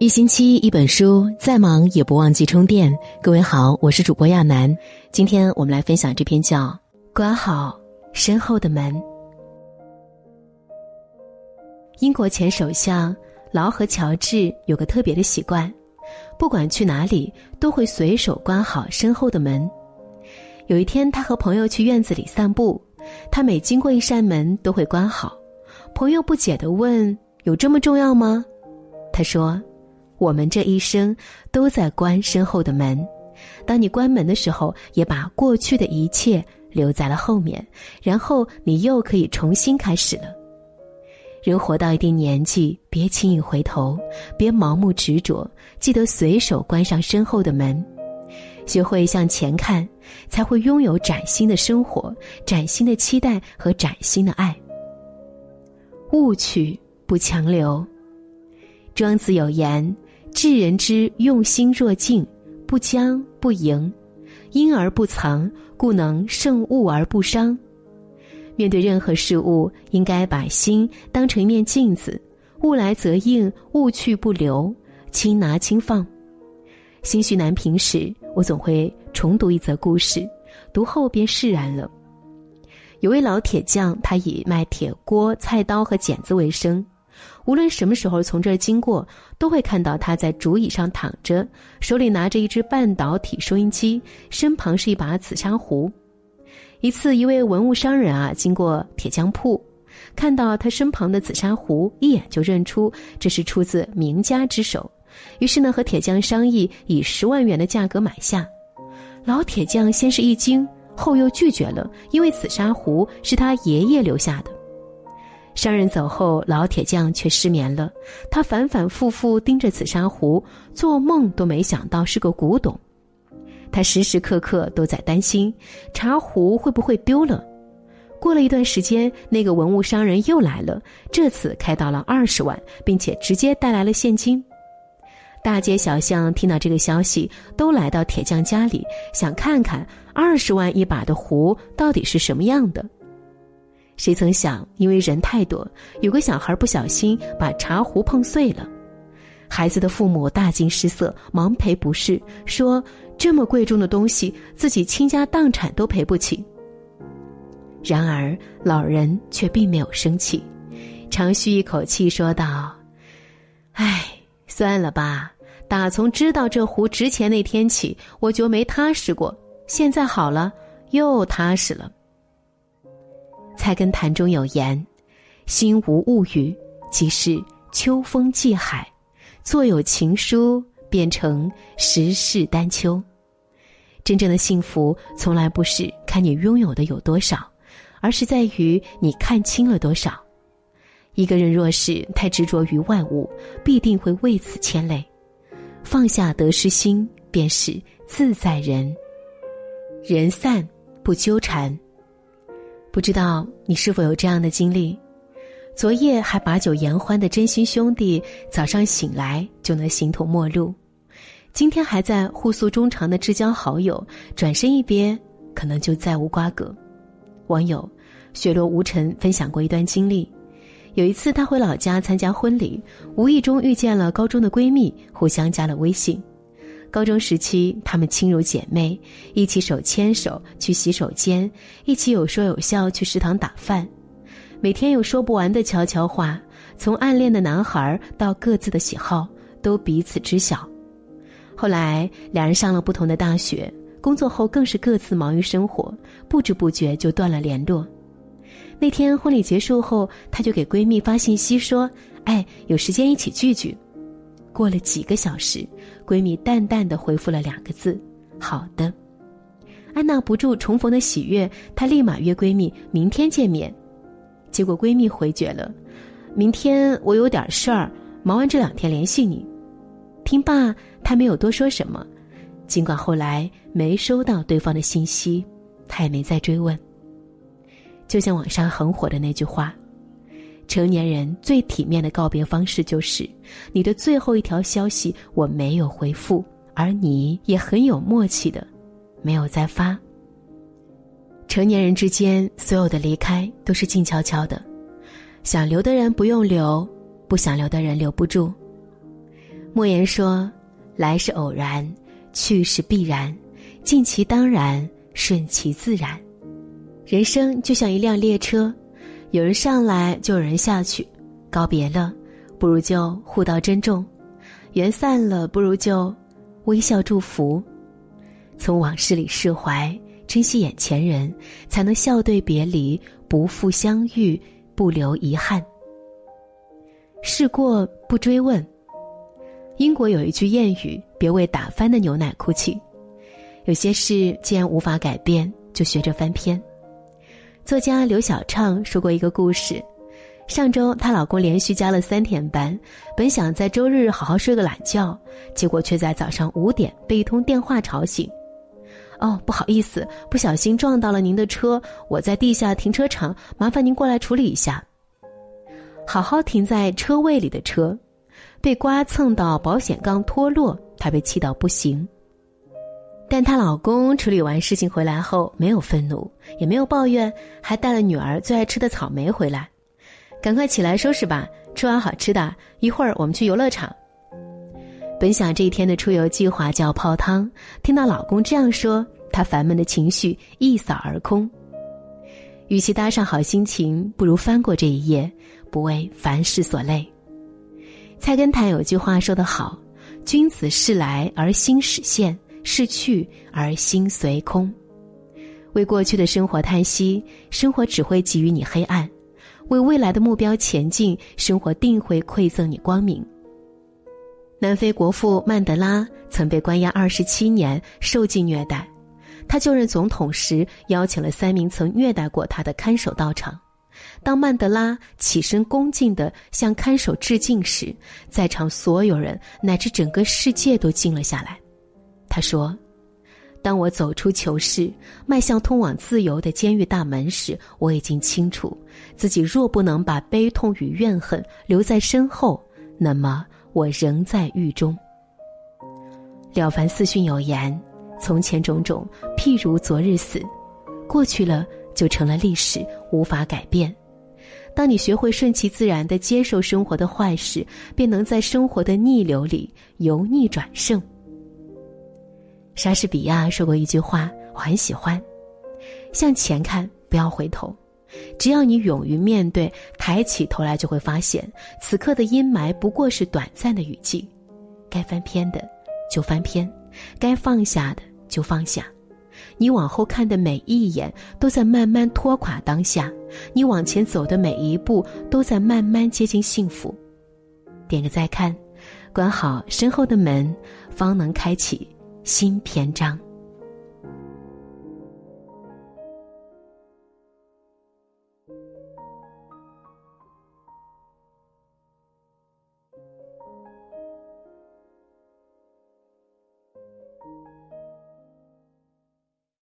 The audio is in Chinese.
一星期一本书，再忙也不忘记充电。各位好，我是主播亚楠，今天我们来分享这篇叫《关好身后的门》。英国前首相劳和乔治有个特别的习惯，不管去哪里都会随手关好身后的门。有一天，他和朋友去院子里散步，他每经过一扇门都会关好。朋友不解地问：“有这么重要吗？”他说。我们这一生都在关身后的门，当你关门的时候，也把过去的一切留在了后面，然后你又可以重新开始了。人活到一定年纪，别轻易回头，别盲目执着，记得随手关上身后的门，学会向前看，才会拥有崭新的生活、崭新的期待和崭新的爱。勿去不强留。庄子有言。治人之用心若镜，不将不迎，因而不藏，故能胜物而不伤。面对任何事物，应该把心当成一面镜子，物来则应，物去不留，轻拿轻放。心绪难平时，我总会重读一则故事，读后便释然了。有位老铁匠，他以卖铁锅、菜刀和剪子为生。无论什么时候从这儿经过，都会看到他在竹椅上躺着，手里拿着一只半导体收音机，身旁是一把紫砂壶。一次，一位文物商人啊经过铁匠铺，看到他身旁的紫砂壶，一眼就认出这是出自名家之手，于是呢和铁匠商议以十万元的价格买下。老铁匠先是一惊，后又拒绝了，因为紫砂壶是他爷爷留下的。商人走后，老铁匠却失眠了。他反反复复盯着紫砂壶，做梦都没想到是个古董。他时时刻刻都在担心茶壶会不会丢了。过了一段时间，那个文物商人又来了，这次开到了二十万，并且直接带来了现金。大街小巷听到这个消息，都来到铁匠家里，想看看二十万一把的壶到底是什么样的。谁曾想，因为人太多，有个小孩不小心把茶壶碰碎了，孩子的父母大惊失色，忙赔不是，说这么贵重的东西，自己倾家荡产都赔不起。然而老人却并没有生气，长吁一口气说道：“唉，算了吧，打从知道这壶值钱那天起，我就没踏实过，现在好了，又踏实了。”菜根谭中有言：“心无物语，即是秋风寄海；坐有情书，变成十世丹丘。”真正的幸福，从来不是看你拥有的有多少，而是在于你看清了多少。一个人若是太执着于万物，必定会为此牵累。放下得失心，便是自在人。人散不纠缠。不知道你是否有这样的经历？昨夜还把酒言欢的真心兄弟，早上醒来就能形同陌路；今天还在互诉衷肠的至交好友，转身一别，可能就再无瓜葛。网友雪落无尘分享过一段经历：有一次他回老家参加婚礼，无意中遇见了高中的闺蜜，互相加了微信。高中时期，她们亲如姐妹，一起手牵手去洗手间，一起有说有笑去食堂打饭，每天有说不完的悄悄话。从暗恋的男孩到各自的喜好，都彼此知晓。后来，两人上了不同的大学，工作后更是各自忙于生活，不知不觉就断了联络。那天婚礼结束后，她就给闺蜜发信息说：“哎，有时间一起聚聚。”过了几个小时，闺蜜淡淡的回复了两个字：“好的。”按捺不住重逢的喜悦，她立马约闺蜜明天见面。结果闺蜜回绝了：“明天我有点事儿，忙完这两天联系你。”听罢，她没有多说什么。尽管后来没收到对方的信息，她也没再追问。就像网上很火的那句话。成年人最体面的告别方式就是，你的最后一条消息我没有回复，而你也很有默契的，没有再发。成年人之间所有的离开都是静悄悄的，想留的人不用留，不想留的人留不住。莫言说：“来是偶然，去是必然，尽其当然，顺其自然。人生就像一辆列车，有人上来就有人下去，告别了，不如就互道珍重；缘散了，不如就微笑祝福。从往事里释怀，珍惜眼前人，才能笑对别离，不负相遇，不留遗憾。事过不追问。”英国有一句谚语：“别为打翻的牛奶哭泣。”有些事既然无法改变，就学着翻篇。作家刘小畅说过一个故事：上周她老公连续加了三天班，本想在周日好好睡个懒觉，结果却在早上五点被一通电话吵醒。哦，不好意思，不小心撞到了您的车，我在地下停车场，麻烦您过来处理一下。好好停在车位里的车。被刮蹭到保险杠脱落，她被气到不行。但她老公处理完事情回来后，没有愤怒，也没有抱怨，还带了女儿最爱吃的草莓回来。赶快起来收拾吧，吃完好吃的，一会儿我们去游乐场。本想这一天的出游计划就要泡汤，听到老公这样说，她烦闷的情绪一扫而空。与其搭上好心情，不如翻过这一页，不为凡事所累。菜根谭有句话说得好：“君子事来而心始现，逝去而心随空。”为过去的生活叹息，生活只会给予你黑暗；为未来的目标前进，生活定会馈赠你光明。南非国父曼德拉曾被关押二十七年，受尽虐待。他就任总统时，邀请了三名曾虐待过他的看守到场。当曼德拉起身恭敬地向看守致敬时，在场所有人乃至整个世界都静了下来。他说：“当我走出囚室，迈向通往自由的监狱大门时，我已经清楚，自己若不能把悲痛与怨恨留在身后，那么我仍在狱中。”《了凡四训》有言：“从前种种，譬如昨日死，过去了。”就成了历史，无法改变。当你学会顺其自然的接受生活的坏事，便能在生活的逆流里由逆转胜。莎士比亚说过一句话，我很喜欢：向前看，不要回头。只要你勇于面对，抬起头来，就会发现，此刻的阴霾不过是短暂的雨季。该翻篇的就翻篇，该放下的就放下。你往后看的每一眼，都在慢慢拖垮当下；你往前走的每一步，都在慢慢接近幸福。点个再看，关好身后的门，方能开启新篇章。